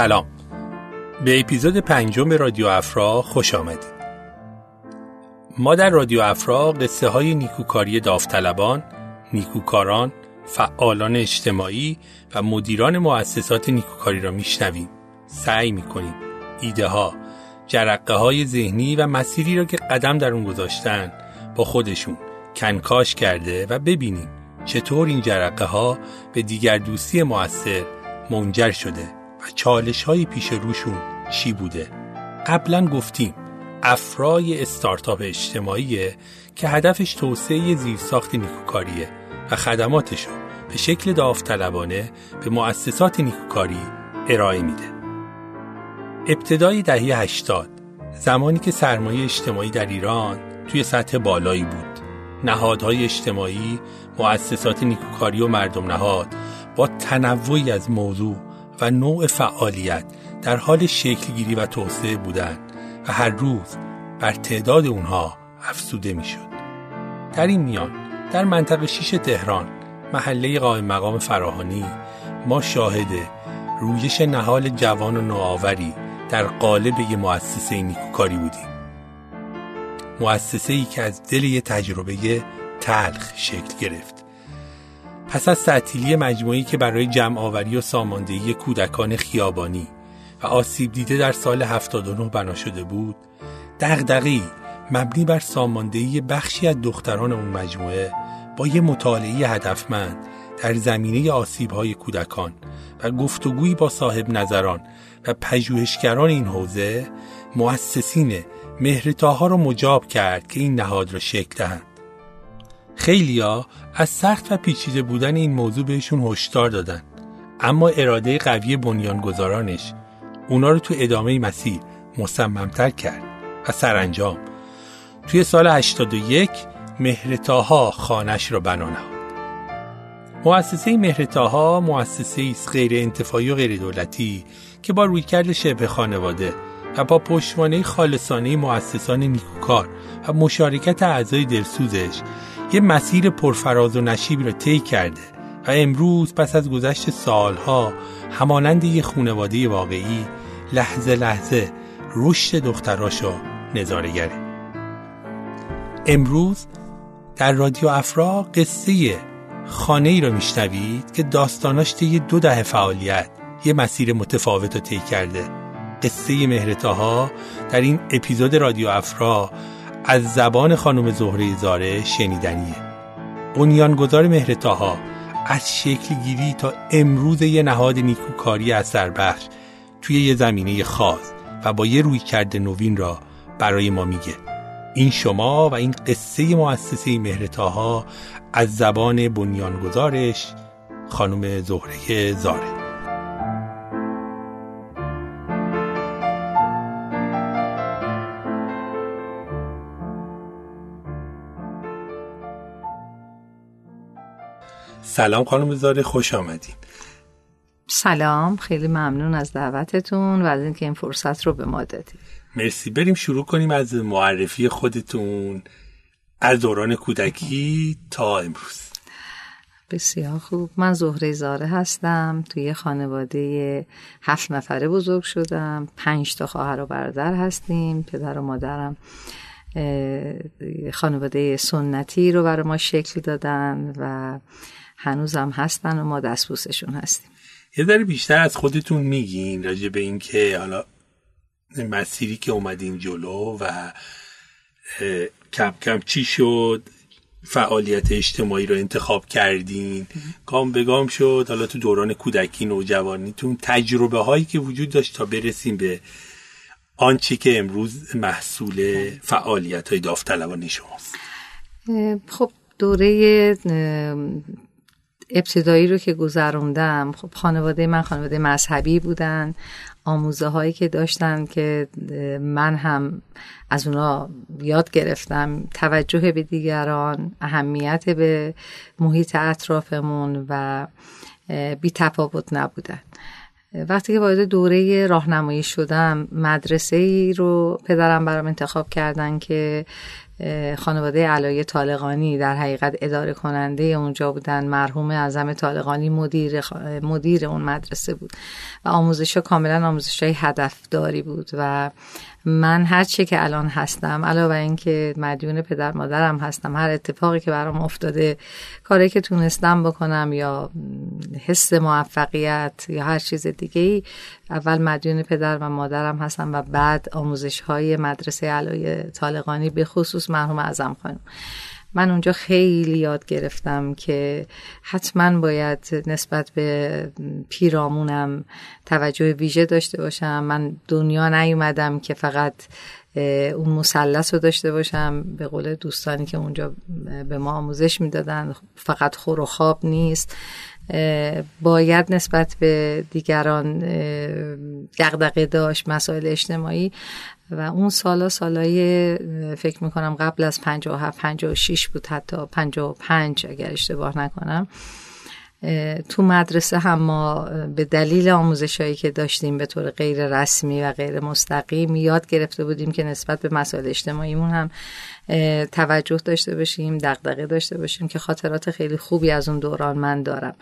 سلام. به اپیزود پنجم رادیو افرا خوش آمدید. ما در رادیو افرا قصه های نیکوکاری داوطلبان، نیکوکاران، فعالان اجتماعی و مدیران مؤسسات نیکوکاری را میشنویم. سعی می‌کنیم ایده ها جرقه های ذهنی و مسیری را که قدم در اون گذاشتن با خودشون کنکاش کرده و ببینیم چطور این جرقه ها به دیگر دوستی موثر منجر شده. و چالش های پیش روشون چی بوده؟ قبلا گفتیم افرای استارتاپ اجتماعیه که هدفش توسعه زیرساخت نیکوکاریه و خدماتش به شکل داوطلبانه به مؤسسات نیکوکاری ارائه میده. ابتدای دهه 80 زمانی که سرمایه اجتماعی در ایران توی سطح بالایی بود. نهادهای اجتماعی مؤسسات نیکوکاری و مردم نهاد با تنوعی از موضوع و نوع فعالیت در حال شکلگیری و توسعه بودند و هر روز بر تعداد اونها افزوده می‌شد. در این میان در منطقه شیش تهران محله قائم مقام فراهانی ما شاهد رویش نهال جوان و نوآوری در قالب یه مؤسسه نیکوکاری بودیم مؤسسه ای که از دل یه تجربه تلخ شکل گرفت پس از تعطیلی مجموعی که برای جمع آوری و ساماندهی کودکان خیابانی و آسیب دیده در سال 79 بنا شده بود دغدغه‌ای مبنی بر ساماندهی بخشی از دختران اون مجموعه با یه مطالعه هدفمند در زمینه آسیب‌های کودکان و گفتگویی با صاحب نظران و پژوهشگران این حوزه مؤسسین مهرتاها را مجاب کرد که این نهاد را شکل دهند. خیلیا از سخت و پیچیده بودن این موضوع بهشون هشدار دادن اما اراده قوی بنیانگذارانش اونا رو تو ادامه مسیر مصممتر کرد و سرانجام توی سال 81 مهرتاها خانش را بنا نهاد. مؤسسه مهرتاها مؤسسه است غیر انتفاعی و غیر دولتی که با رویکرد شبه خانواده و با پشتوانه خالصانه مؤسسان نیکوکار و مشارکت اعضای دلسوزش یه مسیر پرفراز و نشیبی را طی کرده و امروز پس از گذشت سالها همانند یه خونواده واقعی لحظه لحظه رشد دختراشو نظارگره امروز در رادیو افرا قصه خانه ای را میشنوید که داستاناش طی دو دهه فعالیت یه مسیر متفاوت رو طی کرده. قصه مهرتاها در این اپیزود رادیو افرا از زبان خانم زهره زاره شنیدنیه. بنیانگذار مهرتاها از شکل گیری تا امروز یه نهاد نیکوکاری اثر بخش توی یه زمینه خاص و با یه روی کرده نوین را برای ما میگه. این شما و این قصه مؤسسه مهرتاها از زبان بنیانگذارش خانم زهره زاره. سلام خانم زاره خوش آمدین. سلام خیلی ممنون از دعوتتون و از اینکه این فرصت رو به ما دادید. مرسی. بریم شروع کنیم از معرفی خودتون از دوران کودکی تا امروز. بسیار خوب. من زهره زاره هستم توی خانواده هفت نفره بزرگ شدم پنج تا خواهر و برادر هستیم پدر و مادرم خانواده سنتی رو برای ما شکل دادن و هنوزم هستن و ما دستبوسشون هستیم. یه ذره بیشتر از خودتون میگین راجع به اینکه حالا مسیری که اومدین جلو و کم کم چی شد فعالیت اجتماعی رو انتخاب کردین گام به گام شد حالا تو دوران کودکی نوجوانیتون تجربه هایی که وجود داشت تا برسیم به آنچه که امروز محصول فعالیت های داوطلبانه شماست. خب دوره ابتدایی رو که گذروندم خب خانواده من خانواده مذهبی بودن آموزه هایی که داشتن که من هم از اونا یاد گرفتم توجه به دیگران اهمیت به محیط اطرافمون و بی تفاوت نبودن. وقتی که وارد دوره راهنمایی شدم مدرسه ای رو پدرم برام انتخاب کردن که خانواده علای طالقانی در حقیقت اداره کننده اونجا بودن. مرحوم اعظم طالقانی مدیر مدیر اون مدرسه بود. و آموزش کاملا آموزش های هدفداری بود و من هر چه که الان هستم علاوه اینکه مدیون پدر مادرم هستم هر اتفاقی که برام افتاده کاری که تونستم بکنم یا حس موفقیت یا هر چیز دیگه ای اول مدیون پدر و مادرم هستم و بعد آموزش های مدرسه علای طالقانی به خصوص مرحوم اعظم خانم. من اونجا خیلی یاد گرفتم که حتما باید نسبت به پیرامونم توجه ویژه داشته باشم. من دنیا نیومدم که فقط اون مثلث رو داشته باشم. به قول دوستانی که اونجا به ما آموزش می‌دادن فقط خور و خواب نیست. باید نسبت به دیگران دغدغه داشت مسائل اجتماعی. و اون سالا سالای فکر می‌کنم قبل از 57 56 بود حتی 55 اگر اشتباه نکنم. تو مدرسه هم ما به دلیل آموزش هایی که داشتیم به طور غیر رسمی و غیر مستقیم یاد گرفته بودیم که نسبت به مسائل اجتماعیمون هم توجه داشته باشیم دغدغه داشته باشیم که خاطرات خیلی خوبی از اون دوران من دارم.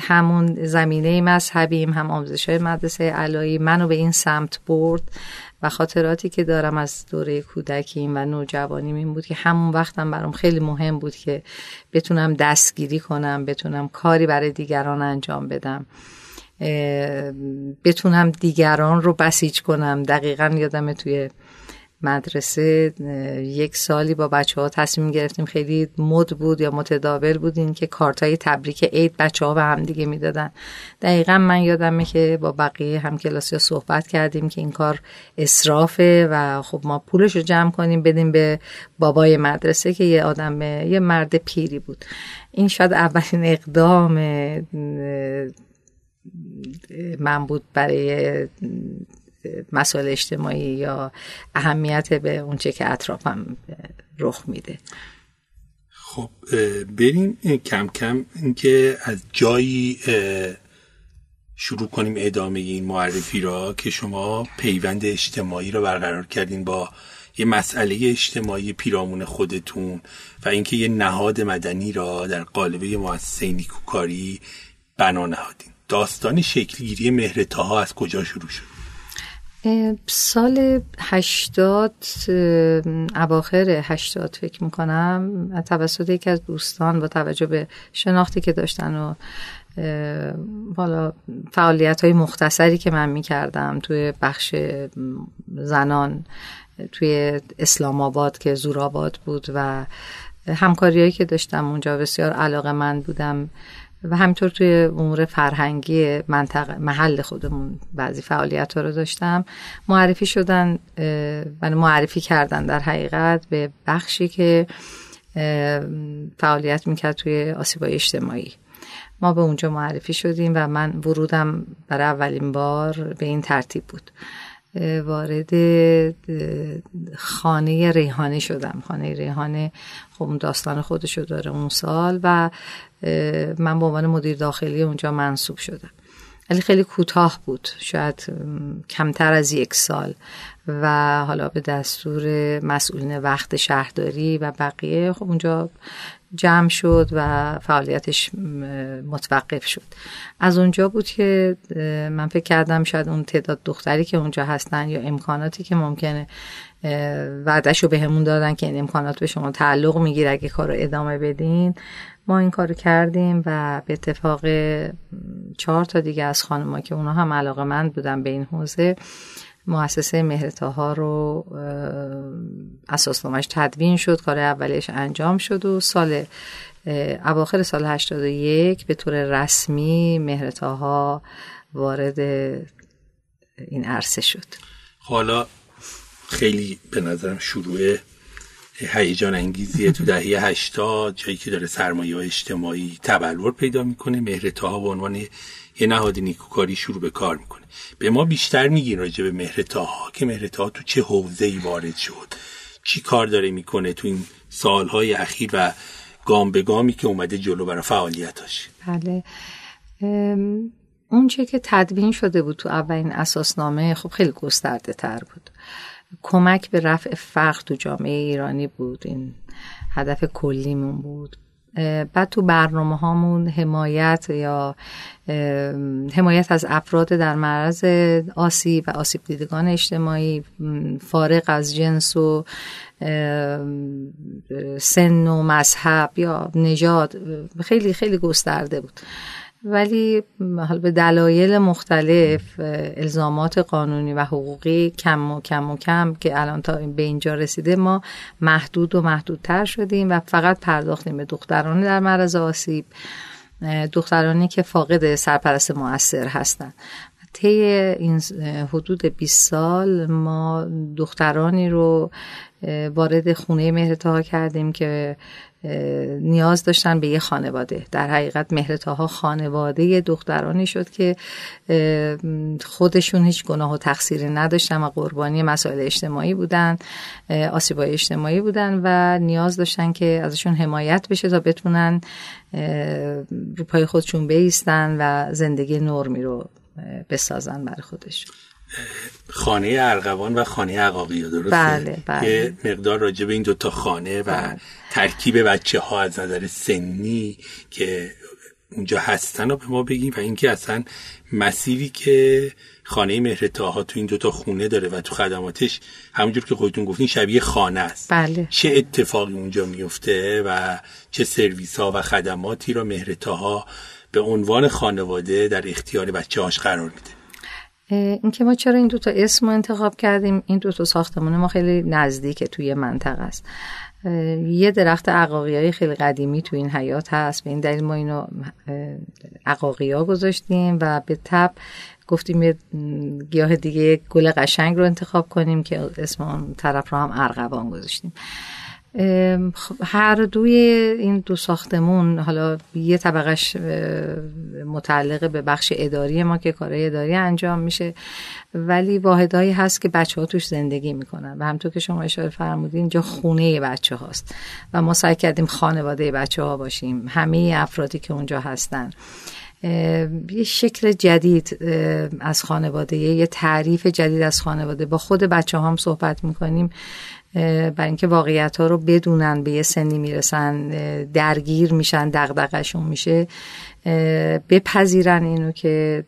همون زمینه مذهبیم هم آموزش های مدرسه علایی منو به این سمت برد. و خاطراتی که دارم از دوره کودکیم و نوجوانیم این بود که همون وقتم برام خیلی مهم بود که بتونم دستگیری کنم بتونم کاری برای دیگران انجام بدم. بتونم دیگران رو بسیج کنم. دقیقا یادمه توی مدرسه یک سالی با بچه ها تصمیم گرفتیم. خیلی مد بود یا متداول بود این که کارت های تبریک عید بچه ها به هم دیگه می‌دادن. دقیقا من یادمه که با بقیه هم کلاسی ها صحبت کردیم که این کار اصرافه و خب ما پولش رو جمع کنیم بدیم به بابای مدرسه که یه آدم یه مرد پیری بود. این شاید اولین اقدام من بود برای مسائل اجتماعی یا اهمیت به اونچه که اطرافم رخ میده. خب بریم کم کم اینکه از جایی شروع کنیم ادامه این معرفی را که شما پیوند اجتماعی را برقرار کردین با یه مسئله اجتماعی پیرامون خودتون و اینکه یه نهاد مدنی را در قالب مؤسسه نیکوکاری بنا نهادین. داستان شکلگیری مهرتاها از کجا شروع شد؟ سال هشتاد اواخر هشتاد فکر می‌کنم توسط یکی از دوستان با توجه به شناختی که داشتن و حالا فعالیت های مختصری که من می‌کردم توی بخش زنان توی اسلام آباد که زورآباد بود و همکاریهایی که داشتم اونجا بسیار علاقه من بودم. و همینطور توی امور فرهنگی منطقه محل خودمون بعضی فعالیت ها رو داشتم. معرفی شدن و معرفی کردن در حقیقت به بخشی که فعالیت می‌کرد توی آسیبای اجتماعی. ما به اونجا معرفی شدیم و من ورودم برای اولین بار به این ترتیب بود. وارد خانه ریحانه شدم. خانه ریحانه خب داستان خودشو داره اون سال و من به عنوان مدیر داخلی اونجا منصوب شدم. ولی خیلی کوتاه بود. شاید کمتر از یک سال. و حالا به دستور مسئولین وقت شهرداری و بقیه خب اونجا جمع شد و فعالیتش متوقف شد. از اونجا بود که من فکر کردم شاید اون تعداد دختری که اونجا هستن یا امکاناتی که ممکنه وعدش رو بهمون دادن که این امکانات به شما تعلق می‌گیره اگه کار رو ادامه بدین. ما این کارو کردیم و به اتفاق چهار تا دیگه از خانمها که اونا هم علاقه مند بودن به این حوزه مؤسسه مهرتاها رو اساسنامش تدوین شد کار اولیش انجام شد و سال اواخر سال 81 به طور رسمی مهرتاها وارد این عرصه شد. حالا خیلی به نظرم شروع هیجان انگیزیه تو دهه 80 جایی که داره سرمایه اجتماعی تبلور پیدا می‌کنه. مهرتاها به عنوان یه نهاد نیکوکاری شروع به کار می‌کنه. به ما بیشتر میگین راجع به مهرتاها که مهرتاها تو چه حوزه ای وارد شد؟ چی کار داره می‌کنه تو این سالهای اخیر و گام به گامی که اومده جلو برای فعالیتاش؟ بله. اون چه که تدوین شده بود تو اولین اساسنامه خب خیلی گسترده تر بود. کمک به رفع فقر تو جامعه ایرانی بود. این هدف کلیمون بود. بعد تو برنامه هامون حمایت یا حمایت از افراد در معرض آسیب و آسیب دیدگان اجتماعی فارغ از جنس و سن و مذهب یا نژاد خیلی خیلی گسترده بود. ولی حالا به دلایل مختلف الزامات قانونی و حقوقی کم و کم و کم که الان تا به اینجا رسیده ما محدود و محدودتر شدیم و فقط پرداختیم به دختران در معرض آسیب دخترانی که فاقد سرپرست موثر هستند طی این حدود 20 سال ما دخترانی رو وارد خونه مهرتها کردیم که نیاز داشتن به یه خانواده. در حقیقت مهرتاها خانواده دخترانی شد که خودشون هیچ گناه و تقصیری نداشتن و قربانی مسائل اجتماعی بودن آسیبای اجتماعی بودن و نیاز داشتن که ازشون حمایت بشه تا بتونن رو پای خودشون بیستن و زندگی نرمی رو بسازن برای خودشون. خانه ارغوان و خانه عقاقی درسته بله بله یه مقدار راجع به این دوتا خانه و بله. ترکیب بچه ها از نظر سنی که اونجا هستن رو به ما بگیم و اینکه اصلا مسیری که خانه مهرتاها تو این دوتا خونه داره و تو خدماتش همونجور که خودتون گفتین شبیه خانه است بله. چه اتفاقی اونجا میفته و چه سرویس ها و خدماتی را مهرتاها به عنوان خانواده در اختیار بچه هاش قرار میده اینکه ما چرا این دوتا اسم رو انتخاب کردیم این دوتا ساختمون ما خیلی نزدیک توی منطقه است. یه درخت عقاقی های خیلی قدیمی تو این حیات هست. به این دلیل ما اینو عقاقی ها گذاشتیم و به تب گفتیم یه گیاه دیگه گل قشنگ رو انتخاب کنیم که اسم اون طرف رو هم ارغوان گذاشتیم. هر دوی این دو ساختمون حالا یه طبقش متعلق به بخش اداری ما که کارهای اداری انجام میشه ولی واحدهایی هست که بچه ها توش زندگی می‌کنن. و همطور که شما اشاره فرمودین اینجا خونه بچه هاست. و ما سعی کردیم خانواده بچه ها باشیم. همه افرادی که اونجا هستن. یه شکل جدید از خانواده یه تعریف جدید از خانواده. با خود بچه هم صحبت می‌کنیم. برای اینکه واقعیت ها رو بدونن به یه سنی می‌رسن درگیر میشن دغدغشون میشه بپذیرن اینو که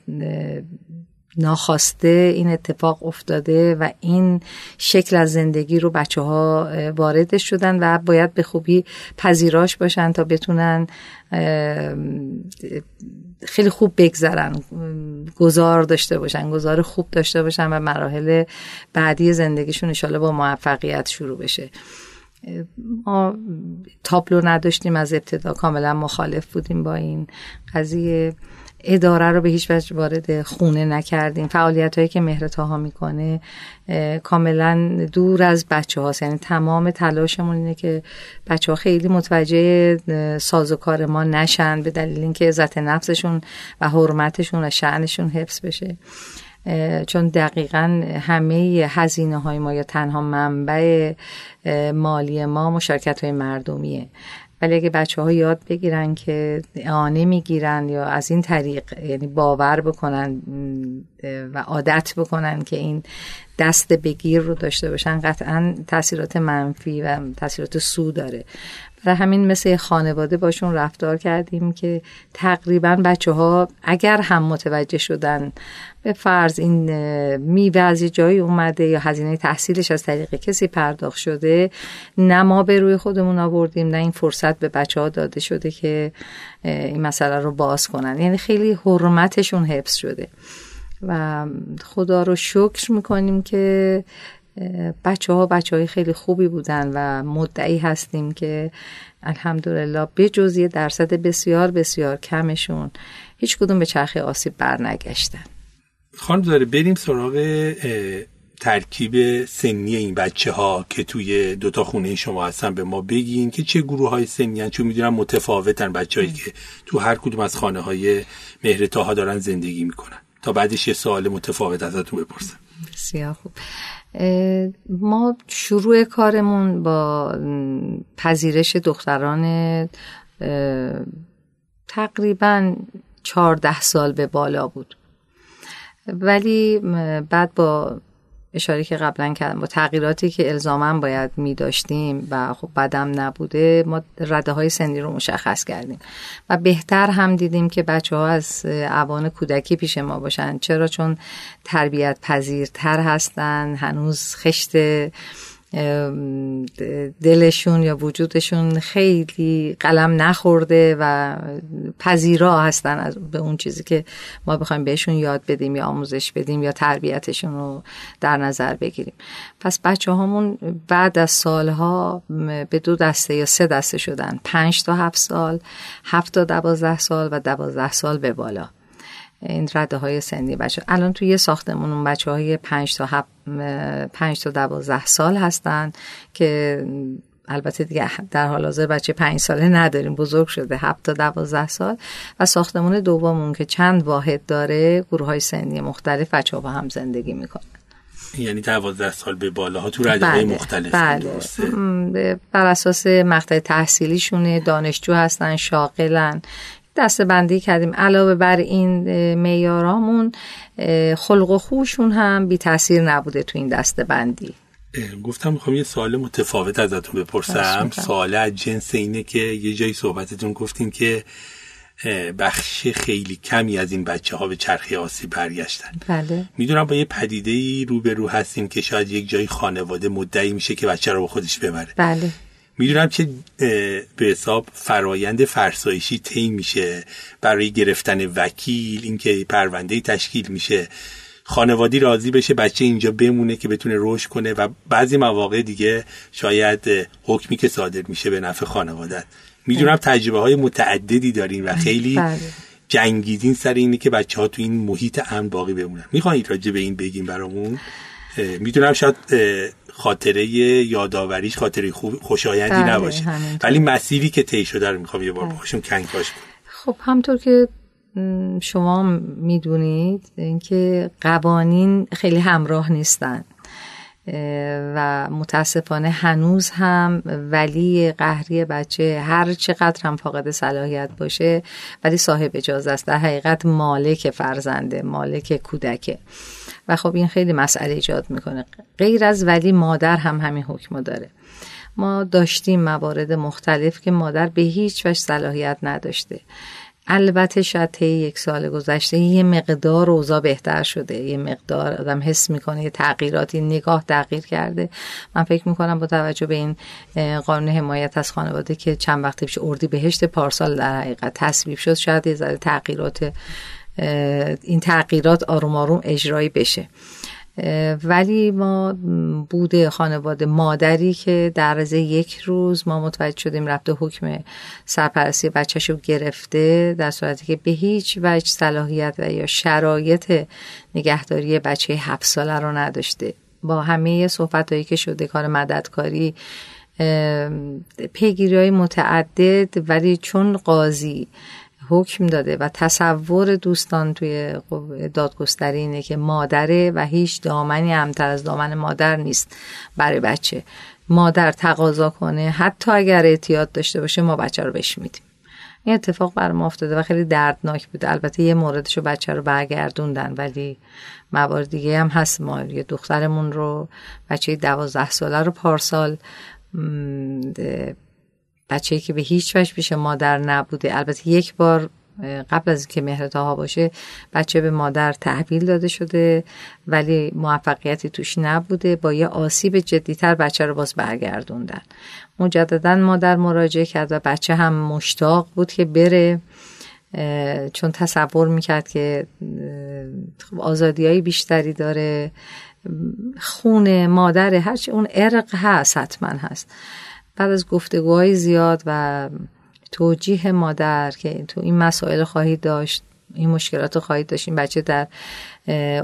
ناخواسته این اتفاق افتاده و این شکل از زندگی رو بچه ها وارد شدن و باید به خوبی پذیراش باشن تا بتونن خیلی خوب بگذرن گذار داشته باشن گذار خوب داشته باشن و مراحل بعدی زندگیشون انشالله با موفقیت شروع بشه. ما تابلو نداشتیم از ابتدا کاملا مخالف بودیم با این قضیه. اداره رو به هیچ وجه وارد خونه نکردیم. فعالیت هایی که مهرتاها می‌کنه کاملا دور از بچه هاست یعنی تمام تلاشمون اینه که بچه ها خیلی متوجه سازوکار ما نشن به دلیل اینکه عزت نفسشون و حرمتشون و شعنشون حفظ بشه. چون دقیقا همه هزینه های ما یا تنها منبع مالی ما مشارکت های مردمیه. ولی اگه بچه ها یاد بگیرن که آنه می‌گیرن یا از این طریق یعنی باور بکنن و عادت بکنن که این دست بگیر رو داشته باشن قطعا تاثیرات منفی و تاثیرات سو داره. برای همین مثل خانواده باشون رفتار کردیم که تقریبا بچه ها اگر هم متوجه شدن به فرض این میوه از جایی اومده یا هزینه تحصیلش از طریق کسی پرداخت شده نه ما به روی خودمون آوردیم نه این فرصت به بچه ها داده شده که این مسئله رو باز کنن. یعنی خیلی حرمتشون حفظ شده. و خدا رو شکر می‌کنیم که بچه ها بچه های خیلی خوبی بودن و مدعی هستیم که الحمدلله به جز درصد بسیار بسیار کمشون هیچ کدوم به چرخ آسیب برنگشتن. خانم داره بریم سراغ ترکیب سنی این بچه ها که توی دوتا خونه شما هستن به ما بگین که چه گروه های سنی هن؟ چون می‌دونم متفاوتن بچه هایی که تو هر کدوم از خانه های مهرتاها دارن زندگی می‌کنن. تا بعدش یه سوال متفاوت ازتون بپرسم. بسیار خوب. ما شروع کارمون با پذیرش دختران تقریبا چهارده سال به بالا بود. ولی بعد با اشاره که قبلا کردم با تغییراتی که الزاما باید می داشتیم و خب بدم نبوده ما رده های سنی رو مشخص کردیم و بهتر هم دیدیم که بچه ها از اوان کودکی پیش ما باشن. چرا؟ چون تربیت پذیرتر هستن هنوز خشت دلشون یا وجودشون خیلی قلم نخورده و پذیرا هستن از به اون چیزی که ما بخوایم بهشون یاد بدیم یا آموزش بدیم یا تربیتشون رو در نظر بگیریم. پس بچه هامون بعد از سالها به دو دسته یا سه دسته شدن. پنج تا هفت سال هفت تا دوازده سال و دوازده سال به بالا. این رده های سنی بچه الان توی یه ساختمون اون بچه های پنج تا, پنج تا دوازده سال هستن که البته دیگه در حال حاضر بچه پنج ساله نداریم بزرگ شده هفت تا دوازده سال. و ساختمون دوممون که چند واحد داره گروه های سنی مختلف بچه ها با هم زندگی می‌کنن. یعنی دوازده سال به بالاها تو رده بله، مختلف بله. بر اساس مقطع تحصیلیشونه دانشجو هستن شاغلن. دسته بندی کردیم. علاوه بر این میارامون خلق و خوشون هم بی تاثیر نبوده تو این دسته بندی گفتم می‌خوام یه سوال متفاوت ازتون بپرسم. سوال از جنس اینه که یه جایی صحبتتون گفتین که بخش خیلی کمی از این بچه ها به چرخی آسی برگشتن. بله. می‌دونم با یه پدیده ای رو به رو هستیم که شاید یک جایی خانواده مدعی میشه که بچه رو با خودش ببره. بله. می‌دونم که به حساب فرایند فرسایشی طی میشه برای گرفتن وکیل اینکه پرونده تشکیل میشه. خانوادی راضی بشه بچه اینجا بمونه که بتونه رشد کنه و بعضی مواقع دیگه شاید حکمی که صادر میشه به نفع خانوادت می‌دونم تجربه های متعددی دارین و خیلی بله. جنگیدین سر اینه که بچه ها تو این محیط امن باقی بمونن. می‌خواین راجع به این بگیم برامون؟ می‌دونم شاید خاطره یاداوریش خاطره خوشایندی بله، نباشه. ولی مسیری که طی شده رو می‌خوام یه بار بله. باشون کنکاش کنم خب همطور که شما می‌دونید اینکه قوانین خیلی همراه نیستن. و متاسفانه هنوز هم ولی قهری بچه هر چقدر هم فاقد صلاحیت باشه ولی صاحب اجازه است. در حقیقت مالک فرزنده مالک کودکه. و خب این خیلی مسئله ایجاد می‌کنه. غیر از ولی مادر هم همین حکم داره. ما داشتیم موارد مختلف که مادر به هیچ وجه صلاحیت نداشته. البته شاید یک سال گذشته یه مقدار اوضاع بهتر شده. یه مقدار آدم حس می‌کنه یه تغییراتی نگاه تغییر کرده. من فکر می‌کنم با توجه به این قانون حمایت از خانواده که چند وقت پیش اردی بهشت پارسال در حقیقت تصویب شد شاید یه ذره تغییرات این تغییرات آروم آروم اجرایی بشه. ولی ما بوده خانواده مادری که در از یک روز ما متوجه شدیم رفته حکم سرپرستی بچهش رو گرفته در صورتی که به هیچ وجه صلاحیت و یا شرایط نگهداری بچه هفت ساله رو نداشته. با همه صحبت هایی که شده کار مددکاری پیگیری های متعدد ولی چون قاضی حکم داده و تصور دوستان توی دادگستری اینه که مادره و هیچ دامنی همتر از دامن مادر نیست برای بچه. مادر تقاضا کنه. حتی اگر اعتیاد داشته باشه ما بچه رو بهش میدیم. این اتفاق بر ما افتاده و خیلی دردناک بوده البته یه موردشو بچه رو برگردوندن ولی موارد دیگه هم هست. ما یه دخترمون رو بچه دوازده ساله رو پارسال بچه که به هیچ وجه پیش مادر نبوده. البته یک بار قبل از که مهرتاها باشه بچه به مادر تحویل داده شده ولی موفقیتی توش نبوده. با یه آسیب جدیتر بچه رو باز برگردوندن. مجددا مادر مراجعه کرد و بچه هم مشتاق بود که بره. چون تصور می‌کرد که خب آزادی های بیشتری داره. خون مادر هرچی اون ارق هست حتما هست. بعد از گفتگوهای زیاد و توجیه مادر که تو این مسائل خواهید داشت این مشکلات خواهید داشت این بچه در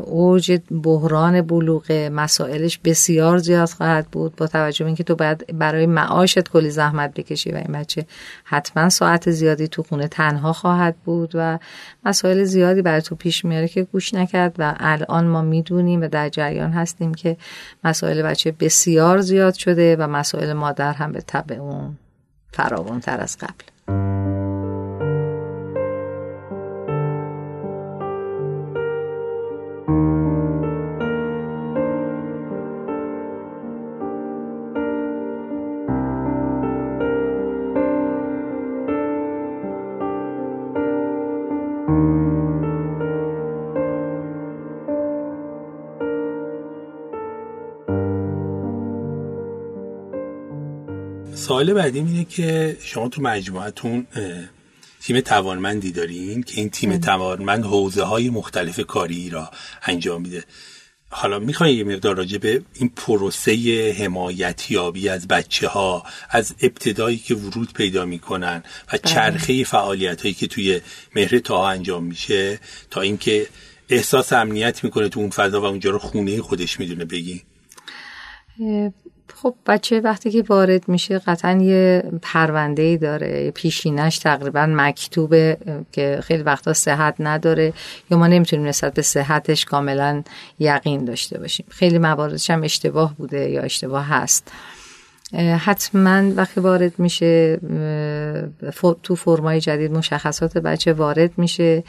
اوج بحران بلوغ مسائلش بسیار زیاد خواهد بود با توجه به اینکه تو باید برای معاشت کلی زحمت بکشی و این بچه حتما ساعت زیادی تو خونه تنها خواهد بود و مسائل زیادی برای تو پیش میاره که گوش نکرد و الان ما می‌دونیم و در جریان هستیم که مسائل بچه بسیار زیاد شده و مسائل مادر هم به طبع اون فراوان تر از قبل. سوال بعدی اینه که شما تو مجموعتون تیم توانمندی دارین که این تیم توانمند حوزه های مختلف کاری را انجام میده. حالا میخوایی یه مقدار راجع به این پروسه حمایتیابی از بچه ها از ابتدایی که ورود پیدا می‌کنن و بله. چرخه فعالیت هایی که توی مهره تا انجام میشه تا اینکه احساس امنیت می‌کنه تو اون فضا و اونجا رو خونه خودش می‌دونه بگی. خب بچه وقتی که وارد میشه قطعا یه پرونده ای داره پیشینش تقریبا مکتوبه که خیلی وقتا صحت نداره یا ما نمی‌تونیم نسبت به صحتش کاملا یقین داشته باشیم. خیلی مواردش هم اشتباه بوده یا اشتباه هست. حتما وقتی وارد میشه تو فرمای جدید مشخصات بچه وارد میشه.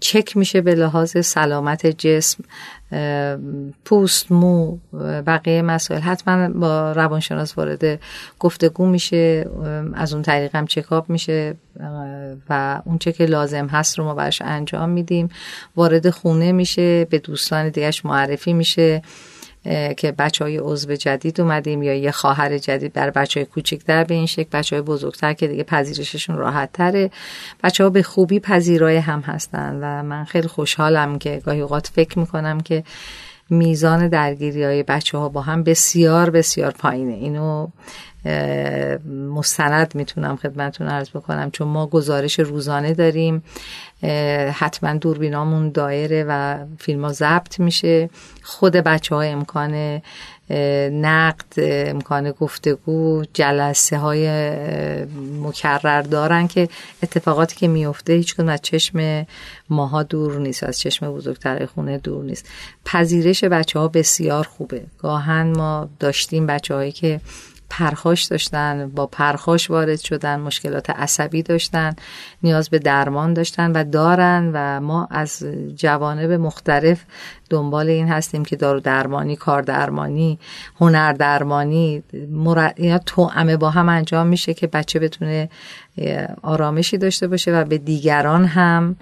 چک میشه به لحاظ سلامت جسم پوست مو بقیه مسائل. حتما با روانشناس وارد گفتگو میشه از اون طریق هم چکاپ میشه و اون چه که لازم هست رو ما براش انجام میدیم. وارد خونه میشه به دوستان دیگهش معرفی میشه. که بچه های عضو جدید اومدیم یا یه خواهر جدید بر بچه های کوچکتر به این شکل بچه های بزرگتر که دیگه پذیرششون راحت تره بچه ها به خوبی پذیرای هم هستن و من خیلی خوشحالم که گاهی اوقات فکر می‌کنم که میزان درگیری های بچه ها با هم بسیار بسیار پایینه. اینو مستند می‌تونم خدمتون عرض بکنم چون ما گزارش روزانه داریم. حتما دوربینامون دایره و فیلم ها ضبط میشه. خود بچه ها امکان نقد امکان گفتگو جلسه های مکرر دارن که اتفاقاتی که میفته هیچ از چشم ماها دور نیست از چشم بزرگتر خونه دور نیست. پذیرش بچه ها بسیار خوبه. گاهن ما داشتیم بچه هایی که پرخاش داشتن با پرخاش وارد شدن مشکلات عصبی داشتن نیاز به درمان داشتن و دارن و ما از جوانب مختلف دنبال این هستیم که دارو درمانی کار درمانی هنر درمانی مر... اینا توعمه با هم انجام میشه که بچه بتونه آرامشی داشته باشه و به دیگران هم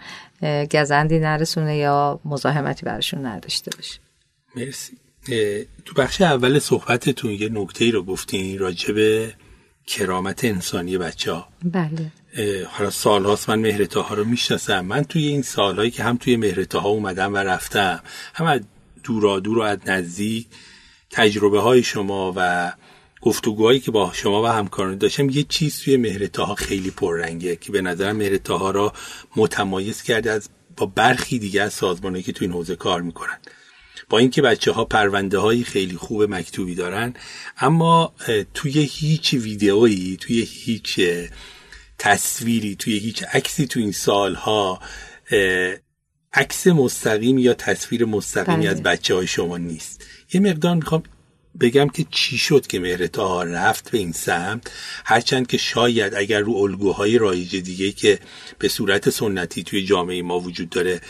گزندی نرسونه یا مزاحمتی برشون نداشته باشه. مرسی. تو بخش اول صحبتتون یه نکته ای رو گفتین راجع به کرامت انسانی بچه ها بله حالا سال هاست من مهرتا ها رو می‌شناسم. من توی این سالهایی که هم توی مهرتا ها اومدم و رفتم هم از دورا دور و از نزدیک تجربه های شما و گفتگوهایی که با شما و همکاران داشتم یه چیز توی مهرتا ها خیلی پررنگه که به نظر مهرتا ها را متمایز کرده از با برخی دیگه از سازمانی که توی این حوزه کار می‌کنن. با اینکه بچه ها پرونده های خیلی خوب مکتوبی دارن اما توی هیچ ویدئویی توی هیچ تصویری توی هیچ عکسی تو این سالها عکس مستقیم یا تصویر مستقیمی بله. از بچه های شما نیست یه مقدار می‌خوام بگم که چی شد که مهرتا رفت به این سمت هرچند که شاید اگر رو الگوهای رایج دیگه که به صورت سنتی توی جامعه ما وجود داره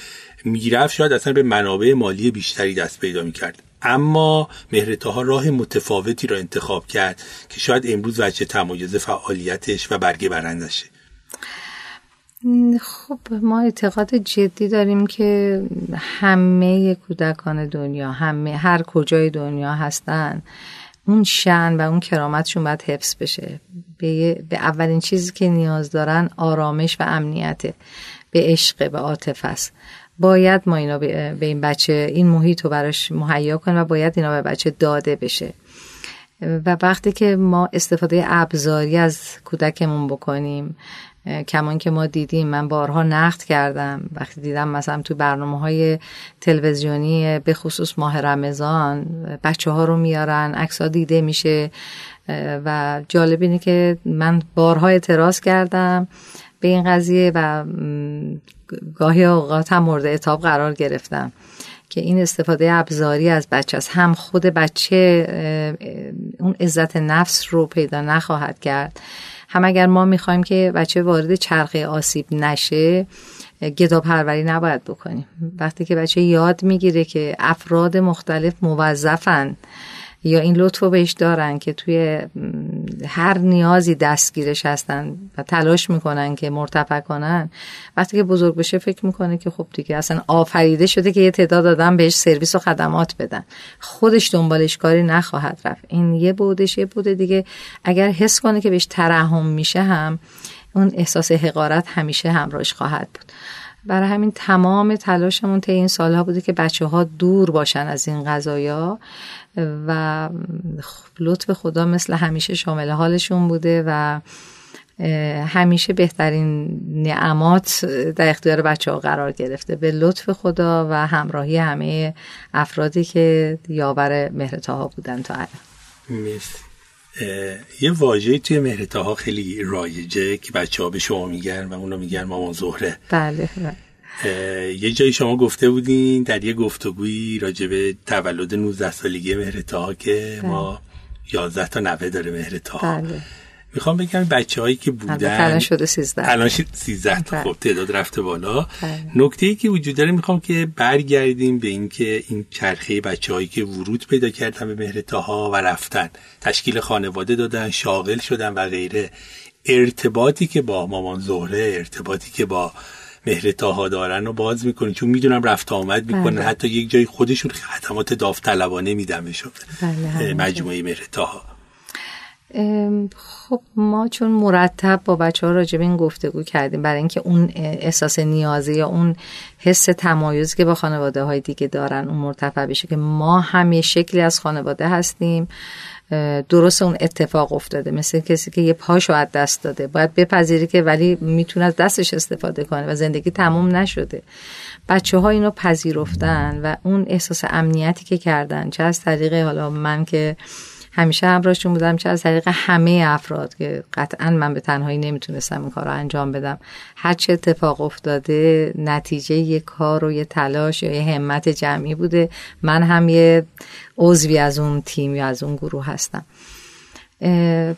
می‌رفت شاید اصلا به منابع مالی بیشتری دست پیدا می‌کرد. اما مهرتاها راه متفاوتی را انتخاب کرد که شاید امروز وجه تمایز فعالیتش و برگه برندشه. خب ما اعتقاد جدی داریم که همه کودکان دنیا همه هر کجای دنیا هستن اون شن و اون کرامتشون باید حفظ بشه. به, به اولین چیزی که نیاز دارن آرامش و امنیته به عشق به عاطفه است. باید ما اینا به این بچه این محیط رو براش مهیا کنیم و باید اینا به بچه داده بشه. و وقتی که ما استفاده ابزاری از کودکمون بکنیم کمان که ما دیدیم من بارها نقد کردم. وقتی دیدم مثلا تو برنامه های تلویزیونی به خصوص ماه رمضان بچه ها رو میارن عکس دیده میشه. و جالب اینه که من بارها اعتراض کردم. به این قضیه و گاهی اوقات هم مورد اتاب قرار گرفتم که این استفاده ابزاری از بچه است. هم خود بچه اون عزت نفس رو پیدا نخواهد کرد. هم اگر ما می‌خوایم که بچه وارد چرخه آسیب نشه گدا پروری نباید بکنیم. وقتی که بچه یاد می‌گیره که افراد مختلف موظفن یا این لطف بهش دارن که توی هر نیازی دستگیرش هستن و تلاش می‌کنن که مرتفع کنن. وقتی که بزرگ بشه فکر می‌کنه که خب دیگه اصلا آفریده شده که یه تعداد آدم بهش سرویس و خدمات بدن. خودش دنبالش کاری نخواهد رفت. این یه بودش یه بوده دیگه. اگر حس کنه که بهش ترحم میشه هم اون احساس حقارت همیشه همراهش خواهد بود. برای همین تمام تلاشمون طی این سالها بوده که بچه ها دور باشن از این غذایا و لطف خدا مثل همیشه شامل حالشون بوده و همیشه بهترین نعمات در اختیار بچه ها قرار گرفته. به لطف خدا و همراهی همه افرادی که یاور مهرتاها بودن تا الان. یه واژه توی مهرتاها خیلی رایجه که بچه ها به شما میگن و اونا میگن مامان زهره بله, بله. یه جایی شما گفته بودین در یه گفتگویی راجبه تولد 19 سالگی مهرتاها که بله. ما 11 تا نوه داره مهرتاها بله. می‌خوام بگم بچه هایی که بودن. الان شده 13 الان 13 تا. خب تعداد رفته بالا. نکته ای که وجود داره می‌خوام که برگردیم به اینکه این چرخه بچه هایی که ورود پیدا کردن به مهرتاها و رفتن. تشکیل خانواده دادن شاغل شدن و غیره. ارتباطی که با مامان زهره ارتباطی که با مهرتاها دارن و باز می‌کنن چون می‌دونم رفت آمد می‌کنن. بله. حتی یک جای خودشون خدمات داوطلبانه میدن بهشون. بله مجموعه مهرتاها خب ما چون مرتب با بچه ها راجب این گفتگو کردیم برای اینکه اون احساس نیازی یا اون حس تمایزی که با خانواده های دیگه دارن اون مرتفع بشه که ما هم یه شکلی از خانواده هستیم درست اون اتفاق افتاده. مثل کسی که یه پاشو از دست داده باید بپذیری که ولی می‌تونه از دستش استفاده کنه و زندگی تموم نشده. بچه ها اینو پذیرفتن و اون احساس امنیتی که کردن چه از طریق حالا من که همیشه همراهشون بودم چه از طریق همه افراد که قطعا من به تنهایی نمی‌تونستم این کار رو انجام بدم. هر چه اتفاق افتاده نتیجه یه کار و یه تلاش یا یه همت جمعی بوده. من هم یه عضوی از اون تیم یا از اون گروه هستم.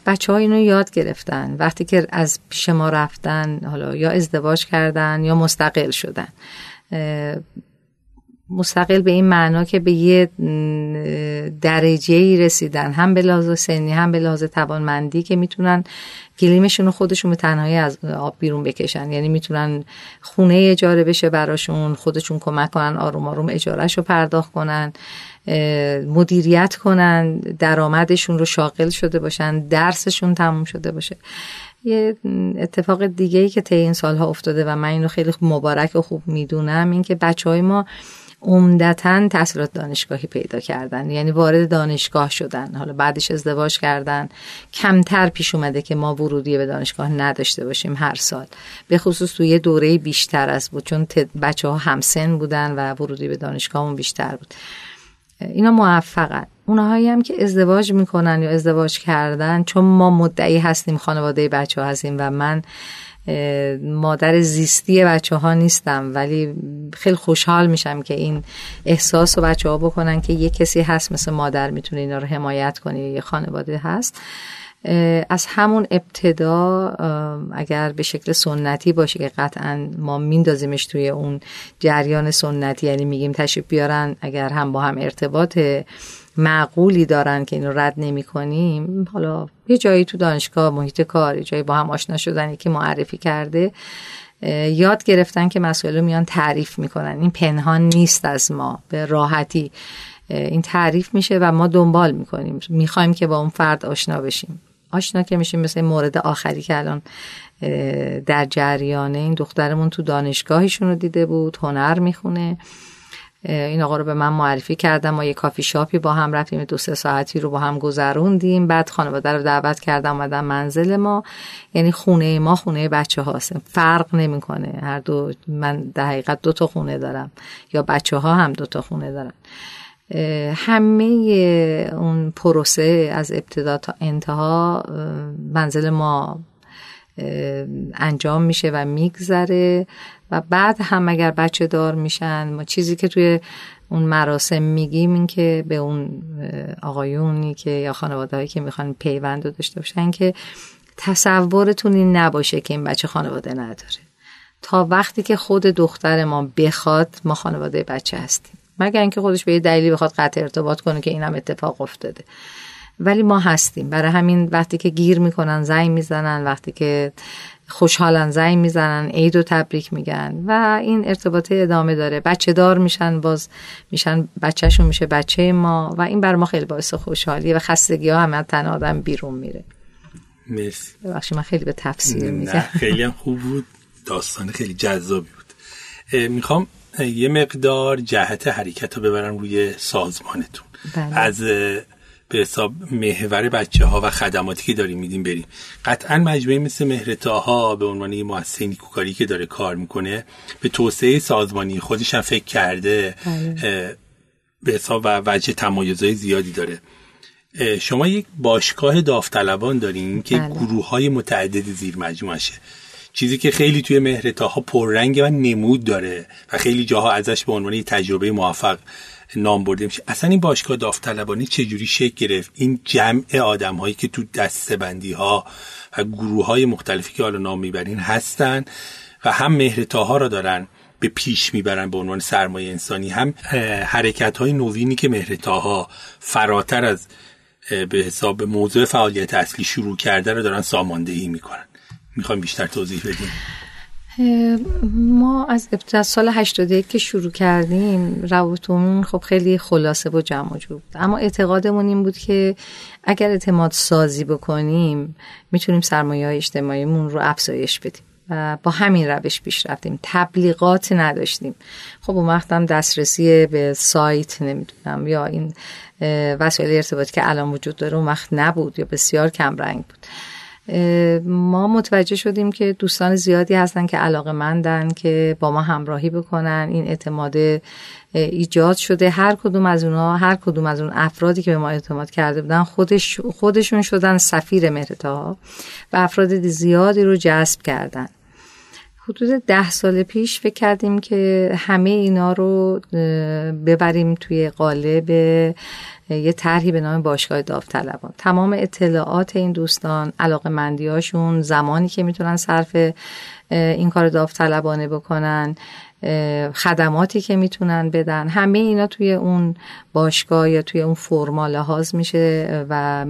بچه ها اینو یاد گرفتن. وقتی که از پیش ما رفتن حالا یا ازدواج کردن یا مستقل شدن. مستقل به این معنا که به یه درجه ای رسیدن. هم به لحاظ سنی هم به لحاظ توانمندی که می‌تونن گلیمشون خودشون به تنهایی از آب بیرون بکشن. یعنی می‌تونن خونه اجاره بشه براشون خودشون کمک کنن آروم آروم اجارهش رو پرداخت کنن مدیریت کنن درآمدشون رو شاغل شده باشن درسشون تموم شده باشه. یه اتفاق دیگه ای که طی این سالها افتاده و من اینو خیلی مبارک و خوب می‌دونم این که بچه های ما عمدتا تحصیلات دانشگاهی پیدا کردن. یعنی وارد دانشگاه شدن. حالا بعدش ازدواج کردن. کمتر پیش اومده که ما ورودی به دانشگاه نداشته باشیم هر سال. به خصوص توی دوره بیشتر از بود. چون بچه ها همسن بودن و ورودی به دانشگاهمون بیشتر بود. اینا موفقن. اونهایی هم که ازدواج می‌کنن یا ازدواج کردن چون ما مدعی هستیم خانواده بچه ها هستیم و من مادر زیستی بچه ها نیستم ولی خیلی خوشحال میشم که این احساس رو بچه ها بکنن که یه کسی هست مثل مادر می‌تونه اینا رو حمایت کنه یه خانواده هست. از همون ابتدا اگر به شکل سنتی باشه که قطعا ما میندازیمش توی اون جریان سنتی یعنی میگیم تشریف بیارن اگر هم با هم ارتباط معقولی دارن که اینو رد نمی کنیم حالا یه جایی تو دانشگاه محیط کار یه جایی با هم آشنا شدن که معرفی کرده. یاد گرفتن که مسئله میان تعریف می‌کنن. این پنهان نیست از ما به راحتی. این تعریف میشه و ما دنبال می‌کنیم. می‌خوایم که با اون فرد آشنا بشیم. آشنا که میشیم مثل مورد آخری که الان در جریانه. این دخترمون تو دانشگاهیشون رو دیده بود هنر می‌خونه. این آقا رو به من معرفی کردم ما یه کافی شاپی با هم رفتیم دو سه ساعتی رو با هم گذروندیم. بعد خانواده رو دعوت کردم اومدن منزل ما. یعنی خونه ما خونه بچه هاست. فرق نمی‌کنه. هر دو من در حقیقت دو تا خونه دارم. یا بچه ها هم دو تا خونه دارن. همه اون پروسه از ابتدا تا انتها منزل ما انجام میشه و میگذره. و بعد هم اگر بچه دار میشن ما چیزی که توی اون مراسم میگیم این که به اون آقایونی که یا خانواده هایی که می‌خوان پیوند داشته باشن که تصورتون این نباشه که این بچه خانواده نداره. تا وقتی که خود دختر ما بخواد ما خانواده بچه هستیم. مگر اینکه خودش به یه دلیلی بخواد قطع ارتباط کنه که اینم اتفاق افتاده. ولی ما هستیم. برای همین وقتی که گیر می‌کنن زنگ می‌زنن وقتی که خوشحالن زنگ می‌زنن عید و تبریک میگن و این ارتباطه ادامه داره. بچه دار میشن باز میشن بچهشون میشه بچه ما و این بر ما خیلی باعث خوشحالیه و خستگی ها همه تن آدم بیرون میره. مرسی. ببخشید من خیلی به تفسیر میگم. خیلی هم خوب بود. داستان خیلی جذابی بود. می‌خوام یه مقدار جهت حرکت رو ببرم روی سازمانتون. بله. از به حساب محور بچه ها و خدماتی که داریم میدیم بریم قطعا مجموعه مثل مهرتاها به عنوان یه مؤسسه نیکوکاری که داره کار می‌کنه به توسعه سازمانی خودش هم فکر کرده بله. به حساب و وجه تمایزهای زیادی داره شما یک باشگاه داوطلبان دارین که بله. گروه های متعددی زیر مجموعشه چیزی که خیلی توی مهرتاها پررنگ و نمود داره و خیلی جاها ازش به عنوان تجربه موفق نام برده میشه اصلا این باشگاه داوطلبانی چجوری شکل گرفت؟ این جمع آدم هایی که تو دستبندی ها و گروه های مختلفی که حالا نام می‌برین هستن و هم مهرتاها را دارن به پیش می‌برن به عنوان سرمایه انسانی هم حرکت های نوینی که مهرتاها فراتر از به حساب موضوع فعالیت اصلی شروع کرده رو دارن ساماندهی می‌کنن. می‌خوایم بیشتر توضیح بدیم. ما از ابتدا سال 81 که شروع کردیم روابطمون خب خیلی خلاصه و جمع جور بود. اما اعتقادمون این بود که اگر اعتماد سازی بکنیم می‌تونیم سرمایه های اجتماعیمون رو افزایش بدیم و با همین روش پیش رفتیم. تبلیغات نداشتیم. خب اون وقت هم دسترسی به سایت نمی‌دونم یا این وسایل ارتباطی که الان وجود داره اون وقت نبود یا بسیار کم رنگ بود. ما متوجه شدیم که دوستان زیادی هستن که علاقه مندن که با ما همراهی بکنن. این اعتماد ایجاد شده. هر کدوم از اونها هر کدوم از اون افرادی که به ما اعتماد کرده بودن خودش خودشون شدن سفیر مهرتا و افراد زیادی رو جذب کردن. حدود ده سال پیش فکر کردیم که همه اینا رو ببریم توی قالب یه طرحی به نام باشگاه داوطلبان. تمام اطلاعات این دوستان علاقه مندیاشون زمانی که می‌تونن صرف این کار داوطلبانه بکنن خدماتی که می‌تونن بدن همه اینا توی اون باشگاه یا توی اون فرما لحاظ میشه و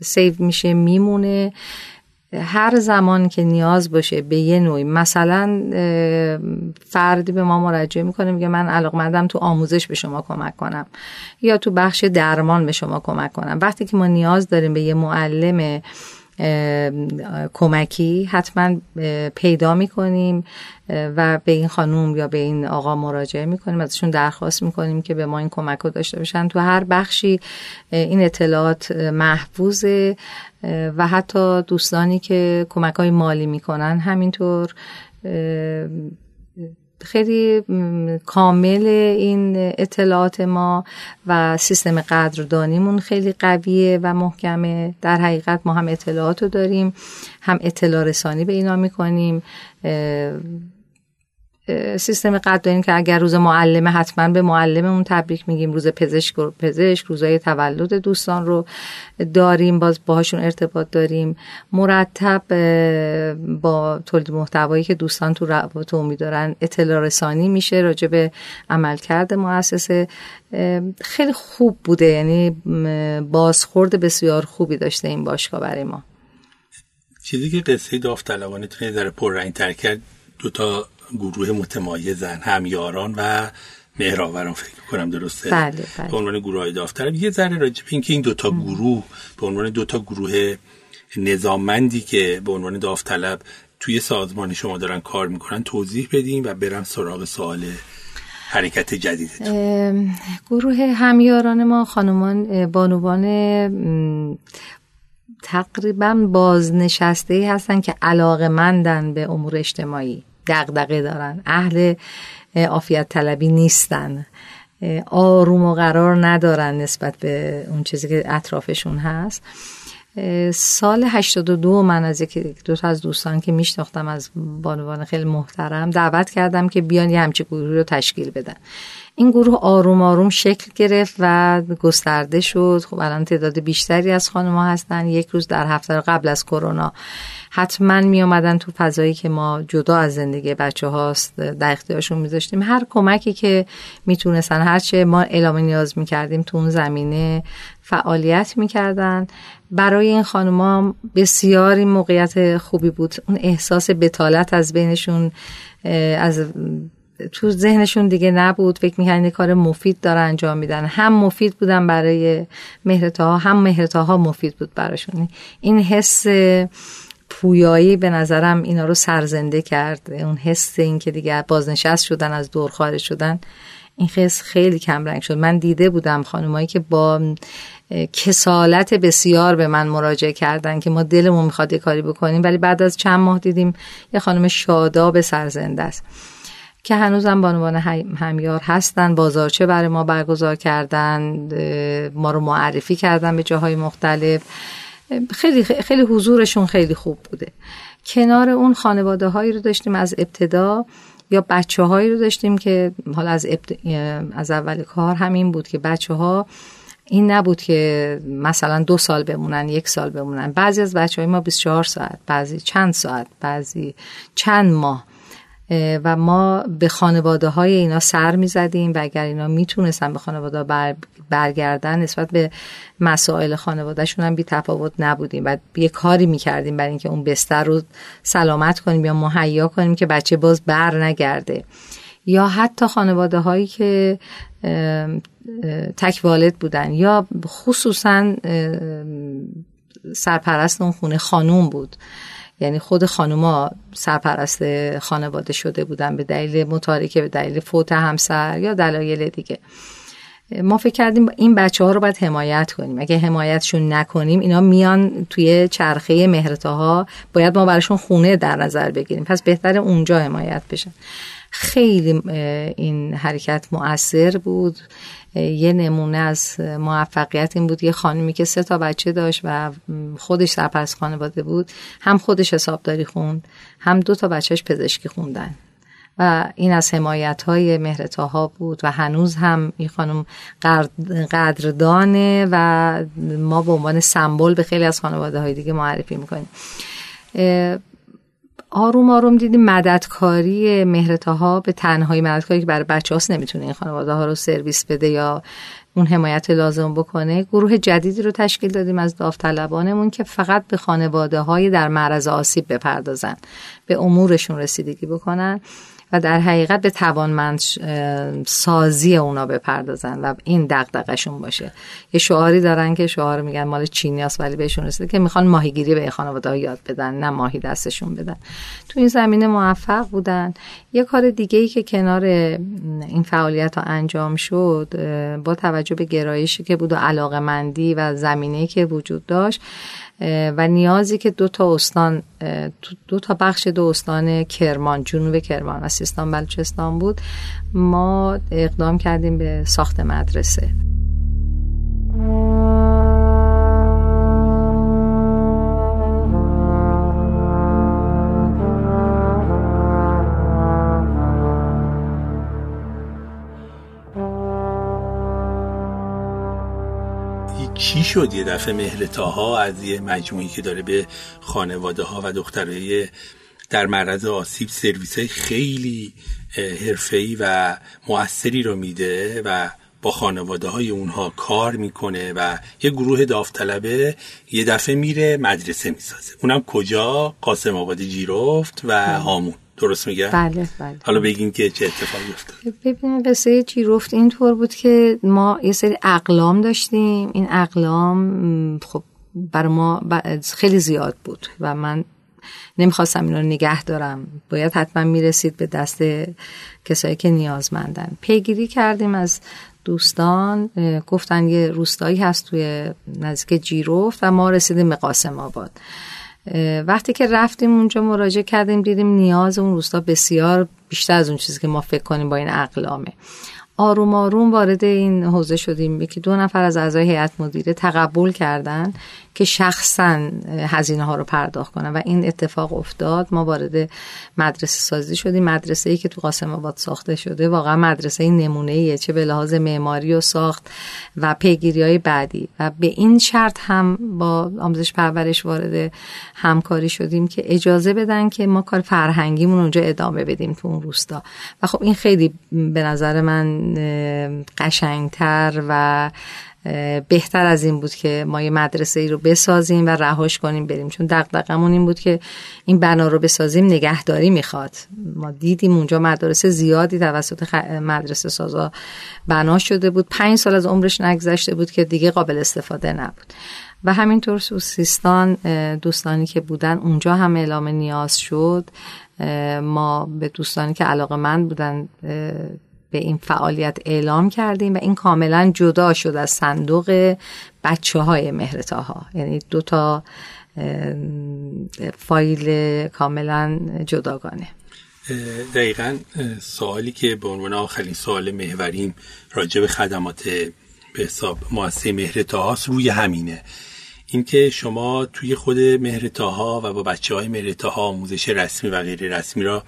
سیو میشه میمونه. هر زمان که نیاز باشه به یه نوعی مثلا فردی به ما مراجعه می‌کنه میگه من علاقمندم تو آموزش به شما کمک کنم یا تو بخش درمان به شما کمک کنم. وقتی که ما نیاز داریم به یه معلم کمکی حتما پیدا می‌کنیم و به این خانوم یا به این آقا مراجعه می‌کنیم ازشون درخواست می‌کنیم که به ما این کمک رو داشته باشن. تو هر بخشی این اطلاعات محفوظه و حتی دوستانی که کمک های مالی می‌کنن همینطور خیلی کامل این اطلاعات ما و سیستم قدردانیمون خیلی قویه و محکمه. در حقیقت ما هم اطلاعات رو داریم هم اطلاع رسانی به اینا می‌کنیم سیستم قد داریم که اگر روز معلمه حتما به معلممون تبریک میگیم. روز پزشک پزشک روزای تولد دوستان رو داریم باز باهاشون ارتباط داریم. مرتب با تولید محتوایی که دوستان تو روابط عمومی دارن اطلاع رسانی میشه راجع به عملکرد مؤسسه. خیلی خوب بوده یعنی بازخورد بسیار خوبی داشته این باشگاه برای ما. چیزی که قصه داوطلبانه تونه ذره پررنگ تر کرد دوتا گروه متمایزن همیاران و مهراوران فکر کنم درسته؟ بله بله. به عنوان گروه های داوطلب. یه ذره راجع به اینکه این دوتا گروه به عنوان دوتا گروه نظاممندی که به عنوان داوطلب توی سازمان شما دارن کار می‌کنن توضیح بدیم و برم سراغ سوال حرکت جدید گروه همیاران ما خانمان بانوان تقریبا بازنشسته هستن که علاقه مندن به امور اجتماعی. دغدغه دارن. اهل عافیت طلبی نیستن. آروم و قرار ندارن نسبت به اون چیزی که اطرافشون هست. سال 82 من از یکی دو تا از دوستان که میشناختم از بانوان خیلی محترم دعوت کردم که بیان یه همچی گروه رو تشکیل بدن. این گروه آروم آروم شکل گرفت و گسترده شد. خب الان تعداد بیشتری از خانم هستن. یک روز در هفته قبل از کرونا حتما می آمدن تو فضایی که ما جدا از زندگی بچه هاست در اختیارشون میذاشتیم. هر کمکی که می‌تونستن هرچه ما اعلام نیاز می‌کردیم تو اون زمینه فعالیت می‌کردن. برای این خانوما بسیاری موقعیت خوبی بود. اون احساس بتالت از بینشون از تو ذهنشون دیگه نبود. فکر می‌کنن کار مفید داره انجام میدن. هم مفید بودن برای مهرتاها هم مهرتاها مفید بود براشون. این حس پویایی به نظرم اینا رو سرزنده کرد. اون حس این که دیگه بازنشست شدن از دور خارج شدن این حس خیلی کم رنگ شد. من دیده بودم خانمایی که با کسالت بسیار به من مراجعه کردن که ما دلمون می‌خواد یه کاری بکنیم. ولی بعد از چند ماه دیدیم یه خانم شاداب سرزنده است. که هنوزم به عنوان همیار هستن. بازارچه برای ما برگزار کردن؟ ما رو معرفی کردن به جاهای مختلف. خیلی خیلی حضورشون خیلی خوب بوده. کنار اون خانواده هایی رو داشتیم از ابتدا یا بچه هایی رو داشتیم که حالا از, از اول کار همین بود که بچه ها این نبود که مثلا دو سال بمونن یک سال بمونن. بعضی از بچه های ما 24 ساعت بعضی چند ساعت بعضی چند ماه و ما به خانواده های اینا سر می زدیم و اگر اینا می‌تونستن به خانواده بر برگردن نسبت به مسائل خانوادهشون هم بی تفاوت نبودیم. و یه کاری می‌کردیم برای اینکه اون بستر رو سلامت کنیم یا مهیا کنیم که بچه باز بر نگرده. یا حتی خانواده هایی که تک والد بودن یا خصوصا سرپرست اون خونه خانوم بود. یعنی خود خانوما سرپرست خانواده شده بودن به دلیل متارکه به دلیل فوت همسر یا دلایل دیگه. ما فکر کردیم این بچه ها رو باید حمایت کنیم. اگه حمایتشون نکنیم اینا میان توی چرخه مهرتاها باید ما براشون خونه در نظر بگیریم. پس بهتر اونجا حمایت بشن خیلی این حرکت مؤثر بود. یه نمونه از موفقیت این بود یه خانمی که سه تا بچه داشت و خودش سرپرست خانواده بود هم خودش حسابداری خوند هم دو تا بچهش پزشکی خوندن. و این از حمایت های مهرتاها بود و هنوز هم این خانم قدردانه و ما به عنوان سمبل به خیلی از خانواده های دیگه معرفی می‌کنیم. آروم آروم دیدیم مددکاری مهرتاها به تنهایی مددکاری که برای بچه هاست نمی‌تونه این خانواده ها رو سرویس بده یا اون حمایت لازم بکنه. گروه جدیدی رو تشکیل دادیم از داوطلبانمون که فقط به خانواده های در معرض آسیب بپردازن به امورشون رسیدگی بکنن. و در حقیقت به توانمند سازی اونا بپردازن و این دغدغشون باشه. یه شعاری دارن که شعار میگن مال چینی است ولی بهشون رسیده که می‌خوان ماهیگیری به خانواده یاد بدن نه ماهی دستشون بدن. تو این زمینه موفق بودن. یه کار دیگه ای که کنار این فعالیت ها انجام شد با توجه به گرایشی که بود و علاقه مندی و زمینه که وجود داشت و نیازی که دو تا استان دو تا بخش دو استان کرمان جنوب کرمان و سیستان بلوچستان بود ما اقدام کردیم به ساخت مدرسه. چی شد یه دفعه مهلتاها از یه مجموعی که داره به خانواده ها و دخترای در معرض آسیب سرویس های خیلی حرفه‌ای و موثری رو میده و با خانواده های اونها کار می‌کنه و یه گروه داوطلبه یه دفعه میره مدرسه می‌سازه. اونم کجا؟ قاسم آباد جیرفت و بله. هامون. درست میگه؟ بله بله. حالا بگین که چه اتفاقی افتاد. ببینید قصه جیرفت اینطور بود که ما یه سری اقلام داشتیم. این اقلام خب برای ما خیلی زیاد بود و من نمی‌خواستم اینا رو نگه دارم. باید حتما می‌رسید به دست کسایی که نیازمندن. پیگیری کردیم از دوستان. گفتن یه روستایی هست توی نزدیک جیروفت و ما رسیدیم به قاسم آباد. وقتی که رفتیم اونجا مراجعه کردیم دیدیم نیاز اون روستا بسیار بیشتر از اون چیزی که ما فکر کنیم با این اقلامه. آروم آروم وارد این حوزه شدیم. که دو نفر از اعضای هیئت مدیره تقبل کردن. که شخصا هزینه ها رو پرداخت کنن. و این اتفاق افتاد. ما وارد مدرسه سازی شدیم. مدرسه ای که تو قاسم آباد ساخته شده. واقعا مدرسه نمونه ایه چه به لحاظ معماری و ساخت و پیگیری های بعدی. و به این شرط هم با آموزش پرورش وارد همکاری شدیم که اجازه بدن که ما کار فرهنگیمون اونجا ادامه بدیم تو اون روستا. و خب این خیلی به نظر من قشنگتر و بهتر از این بود که ما یه مدرسه ای رو بسازیم و رهاش کنیم بریم. چون دغدغمون این بود که این بنا رو بسازیم نگهداری می‌خواد. ما دیدیم اونجا مدارس زیادی توسط مدرسه سازا بنا شده بود. پنج سال از عمرش نگذشته بود که دیگه قابل استفاده نبود. و همینطور سیستان دوستانی که بودن اونجا هم اعلام نیاز شد. ما به دوستانی که علاقه من بودن به این فعالیت اعلام کردیم و این کاملا جدا شد از صندوق بچه های مهرتاها. یعنی دو تا فایل کاملا جداگانه. دقیقا سوالی که به عنوان آخرین سوال محوریم راجع به خدمات به حساب مؤسسه مهرتاهاست روی همینه. اینکه شما توی خود مهرتاها و با بچه های مهرتاها آموزش رسمی و غیر رسمی را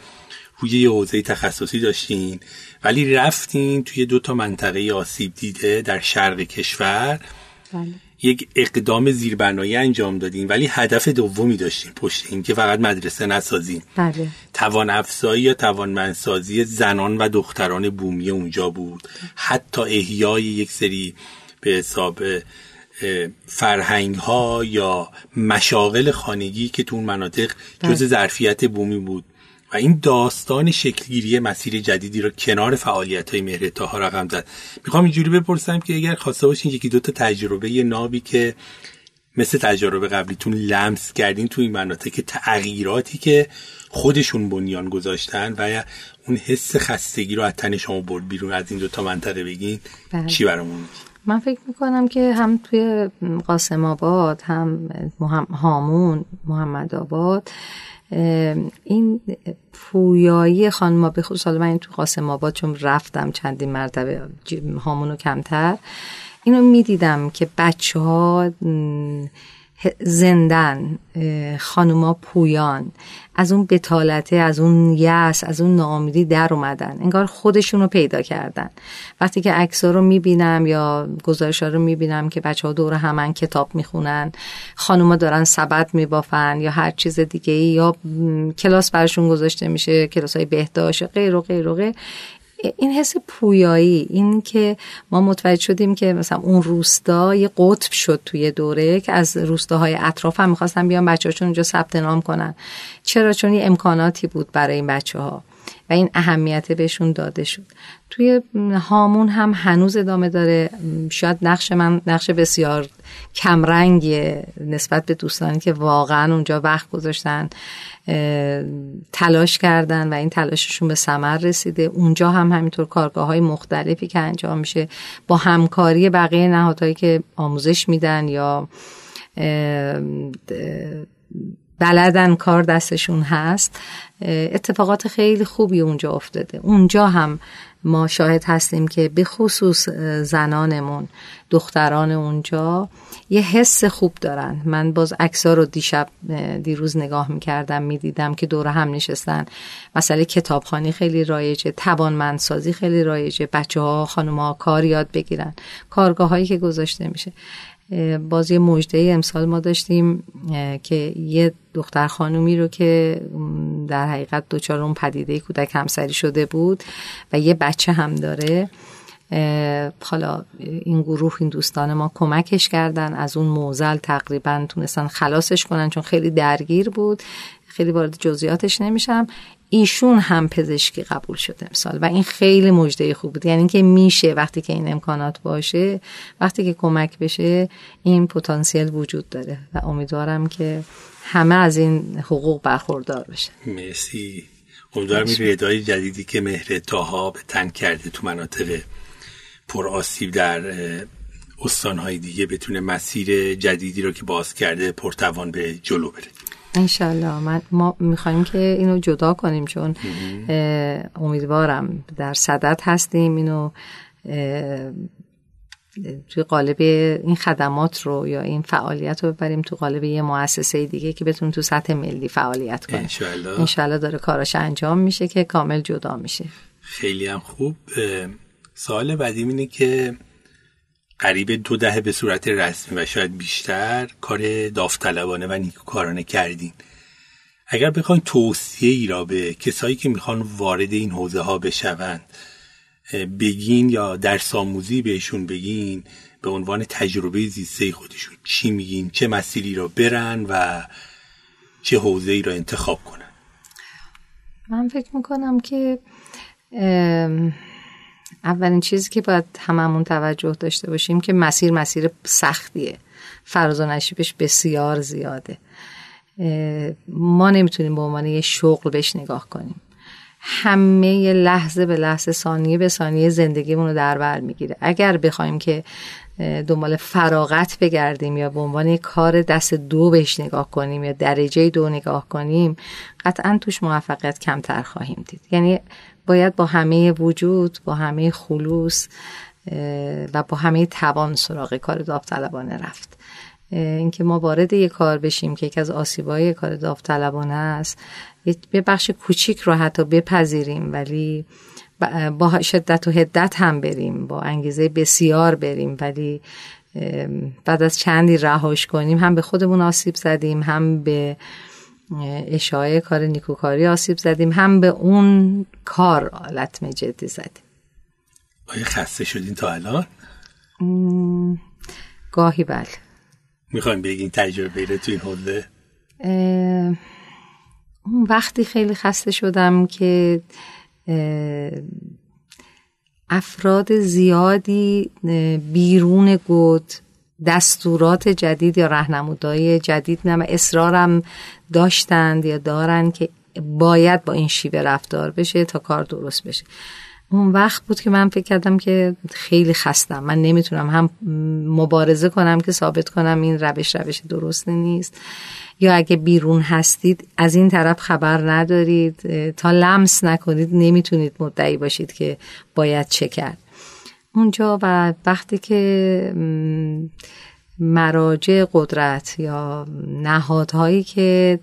روی یه حوزه تخصصی داشتین ولی رفتین توی دو تا منطقه آسیب دیده در شرق کشور بله. یک اقدام زیربنایی انجام دادین ولی هدف دومی داشتین پشت این که فقط مدرسه نسازین بله. توان افزایی یا توانمندسازی زنان و دختران بومی اونجا بود حتی احیای یک سری به حساب فرهنگ ها یا مشاغل خانگی که تو اون مناطق بله. جز ظرفیت بومی بود و این داستان شکلگیری مسیر جدیدی رو کنار فعالیت های مهرتا ها رقم زد می‌خوام اینجوری بپرسم که اگر خواسته باشین یکی دوتا تجربه یه نابی که مثل تجربه قبلیتون لمس کردین تو این مناطق که تغییراتی که خودشون بنیان گذاشتن و اون حس خستگی رو از تن شما برد بیرون از این دوتا منطقه بگین بله. چی برامون من فکر می‌کنم که هم توی قاسم آباد هم هامون محمد آباد این پویایی خانم به خصوص من این تو قاسم آباد چون رفتم چندین مرتبه هامونو کمتر اینو می‌دیدم که بچه ها زندن خانوما پویان. از اون بتالته از اون یس از اون ناامیدی در اومدن. انگار خودشون رو پیدا کردن. وقتی که عکس رو می‌بینم یا گزارش رو می‌بینم که بچه ها دور همن کتاب می‌خونن خانوما دارن سبد میبافن یا هر چیز دیگه یا کلاس برشون گذاشته میشه کلاس های بهداشت غیر و غیر و غیر این حس پویایی این که ما متوجه شدیم که مثلا اون روستا یه قطب شد توی دوره که از روستاهای اطراف هم می‌خواستن بیان بچه اونجا ثبت نام کنن. چرا؟ چون یه امکاناتی بود برای این بچه ها و این اهمیت بهشون داده شد. توی هامون هم هنوز ادامه داره. شاید نقش من نقش بسیار کمرنگ نسبت به دوستانی که واقعا اونجا وقت گذاشتن تلاش کردن و این تلاششون به ثمر رسیده. اونجا هم همینطور کارگاه های مختلفی که انجام میشه با همکاری بقیه نهادهایی که آموزش میدن یا بلدن کار دستشون هست اتفاقات خیلی خوبی اونجا افتاده. اونجا هم ما شاهد هستیم که به خصوص زنانمون دختران اونجا یه حس خوب دارن. من باز اکسا رو دیشب دیروز نگاه می‌کردم می‌دیدم که دور هم نشستن. مسئله کتابخانی خیلی رایجه توانمندسازی خیلی رایجه بچه ها خانم ها کار یاد بگیرن. کارگاه هایی که گذاشته میشه. باز یه مجده امسال ما داشتیم که یه دختر خانومی رو که در حقیقت دوچار اون پدیده کودک همسری شده بود و یه بچه هم داره. حالا این گروه این دوستان ما کمکش کردن از اون موزل تقریبا تونستن خلاصش کنن چون خیلی درگیر بود. خیلی وارد جزئیاتش نمیشم. ایشون هم پزشکی قبول شده امسال و این خیلی مجده خوب بود. یعنی اینکه میشه وقتی که این امکانات باشه وقتی که کمک بشه این پتانسیل وجود داره و امیدوارم که همه از این حقوق برخوردار بشن مرسی. امیدوارم این ردای جدیدی که مهر تاها به تن کرده تو مناطق پر آسیب در استانهای دیگه بتونه مسیر جدیدی رو که باز کرده پرتوان به جلو بره. انشالله. من ما می‌خوایم که اینو جدا کنیم چون امیدوارم در صدت هستیم اینو توی قالب این خدمات رو یا این فعالیت رو ببریم تو قالب یه مؤسسه دیگه که بتون تو سطح ملی فعالیت کنیم. انشالله. انشالله داره کاراش انجام میشه که کامل جدا میشه. خیلی هم خوب. سوال بعدی اینه که قریب دو دهه به صورت رسمی و شاید بیشتر کار داوطلبانه و نیکوکارانه کردین. اگر بخواین توصیه ای را به کسایی که می‌خوان وارد این حوزه ها بشوند بگین یا درس آموزی بهشون بگین به عنوان تجربه زیسته خودشون چی میگین چه مسیری را برن و چه حوزه ای را انتخاب کنن. من فکر می‌کنم که اولین چیزی که باید هممون توجه داشته باشیم که مسیر مسیر سختیه. فراز و نشیبش بسیار زیاده. ما نمی‌تونیم به عنوان یه شغل بهش نگاه کنیم. همه لحظه به لحظه ثانیه به ثانیه زندگیمون رو در بر می‌گیره. اگر بخوایم که دنبال فراغت بگردیم یا به عنوان کار دست دو بهش نگاه کنیم یا درجه دو نگاه کنیم قطعا توش موفقیت کمتر خواهیم دید. یعنی باید با همه وجود با همه خلوص و با همه توان سراغ کار داوطلبانه رفت. اینکه ما وارد یه کار بشیم که یکی از آسیبای کار داوطلبانه است یه بخش کوچیک رو حتی بپذیریم ولی با شدت و هدت هم بریم با انگیزه بسیار بریم ولی بعد از چندی رهاش کنیم هم به خودمون آسیب زدیم هم به اشاعه کار نیکوکاری آسیب زدیم هم به اون کار لطمه جدی زدیم. آیا خسته شدین تا الان؟ گاهی بله. می‌خوایم بگین تجربه رو تو این حوزه؟ اون وقتی خیلی خسته شدم که افراد زیادی بیرون گود دستورات جدید یا رهنمودهای جدید نم اصرارم داشتند یا دارن که باید با این شیوه رفتار بشه تا کار درست بشه. اون وقت بود که من فکر کردم که خیلی خستم. من نمی‌تونم هم مبارزه کنم که ثابت کنم این روش روش درست نیست. یا اگه بیرون هستید از این طرف خبر ندارید تا لمس نکنید نمی‌تونید مدعی باشید که باید چه کرد. اونجا و وقتی که مراجع قدرت یا نهادهایی که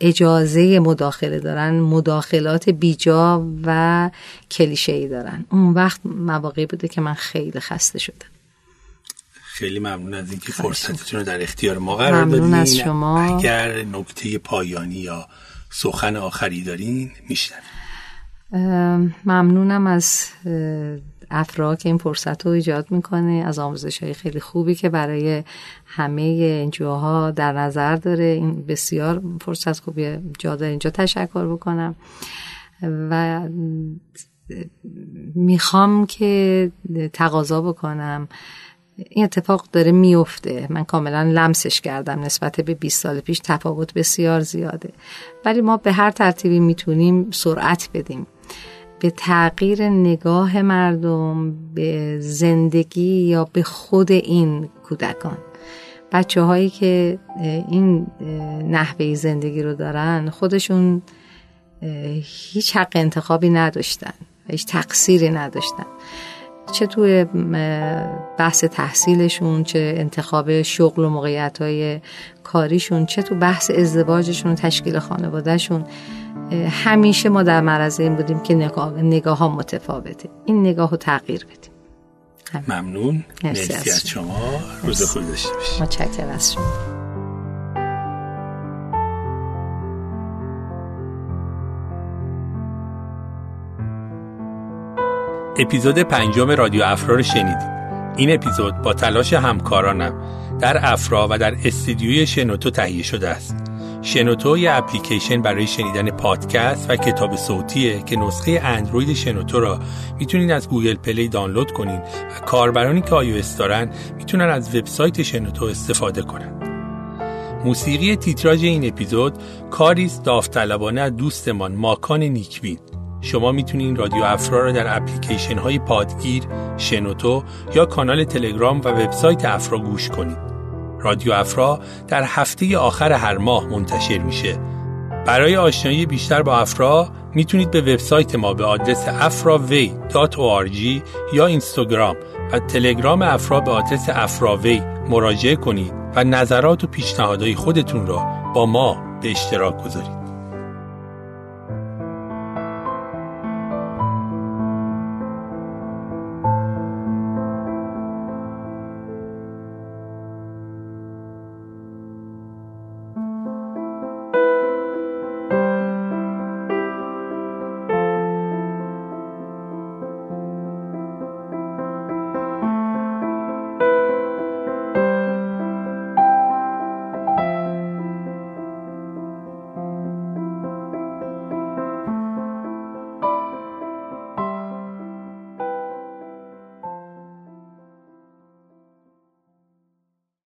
اجازه مداخله دارن مداخلات بیجا و کلیشه ای دارن. اون وقت مواقعی بوده که من خیلی خسته شدم. خیلی ممنون از اینکه فرصتتون رو در اختیار ما قرار دادین. از شما. اگر نکته پایانی یا سخن آخری دارین میشنم ممنونم از افرا که این فرصت رو ایجاد می‌کنه از آموزش های خیلی خوبی که برای همه انجوها در نظر داره. این بسیار فرصت خوبیه جا داره. اینجا تشکر بکنم. و می‌خوام که تقاضا بکنم. این اتفاق داره میفته. من کاملا لمسش کردم نسبت به 20 سال پیش. تفاوت بسیار زیاده. ولی ما به هر ترتیبی می‌تونیم سرعت بدیم. به تغییر نگاه مردم به زندگی یا به خود این کودکان. بچه هایی که این نحوه زندگی رو دارن خودشون هیچ حق انتخابی نداشتن. هیچ تقصیری نداشتن. چه توی بحث تحصیلشون چه انتخاب شغل و موقعیت های کاریشون چه تو بحث ازدواجشون و تشکیل خانوادهشون همیشه ما در معرض این بودیم که نگاه, نگاه ها متفاوته. این نگاه رو تغییر بدیم. ممنون. مرسی از شما. روز خوب داشته باشید. متشکرم از شما. اپیزود پنجم رادیو افرا رو شنیدید. این اپیزود با تلاش همکارانم در افرا و در استودیوی شنوتو تهیه شده است. شنوتو یه اپلیکیشن برای شنیدن پادکست و کتاب صوتیه که نسخه اندروید شنوتو را می‌تونید از گوگل پلی دانلود کنید و کاربرانی که iOS دارن می‌تونن از وبسایت شنوتو استفاده کنند. موسیقی تیتراژ این اپیزود کاریست داوطلبانه دوستمان ماکان نیکبین شما می‌تونید رادیو افرا را در اپلیکیشن های پادگیر، شنوتو یا کانال تلگرام و وبسایت افرا گوش کنید. رادیو افرا در هفته آخر هر ماه منتشر میشه برای آشنایی بیشتر با افرا می‌تونید به وبسایت ما به آدرس afraway.org یا اینستاگرام و تلگرام افرا به آدرس افراوی مراجعه کنید و نظرات و پیشنهادهای خودتون را با ما به اشتراک گذارید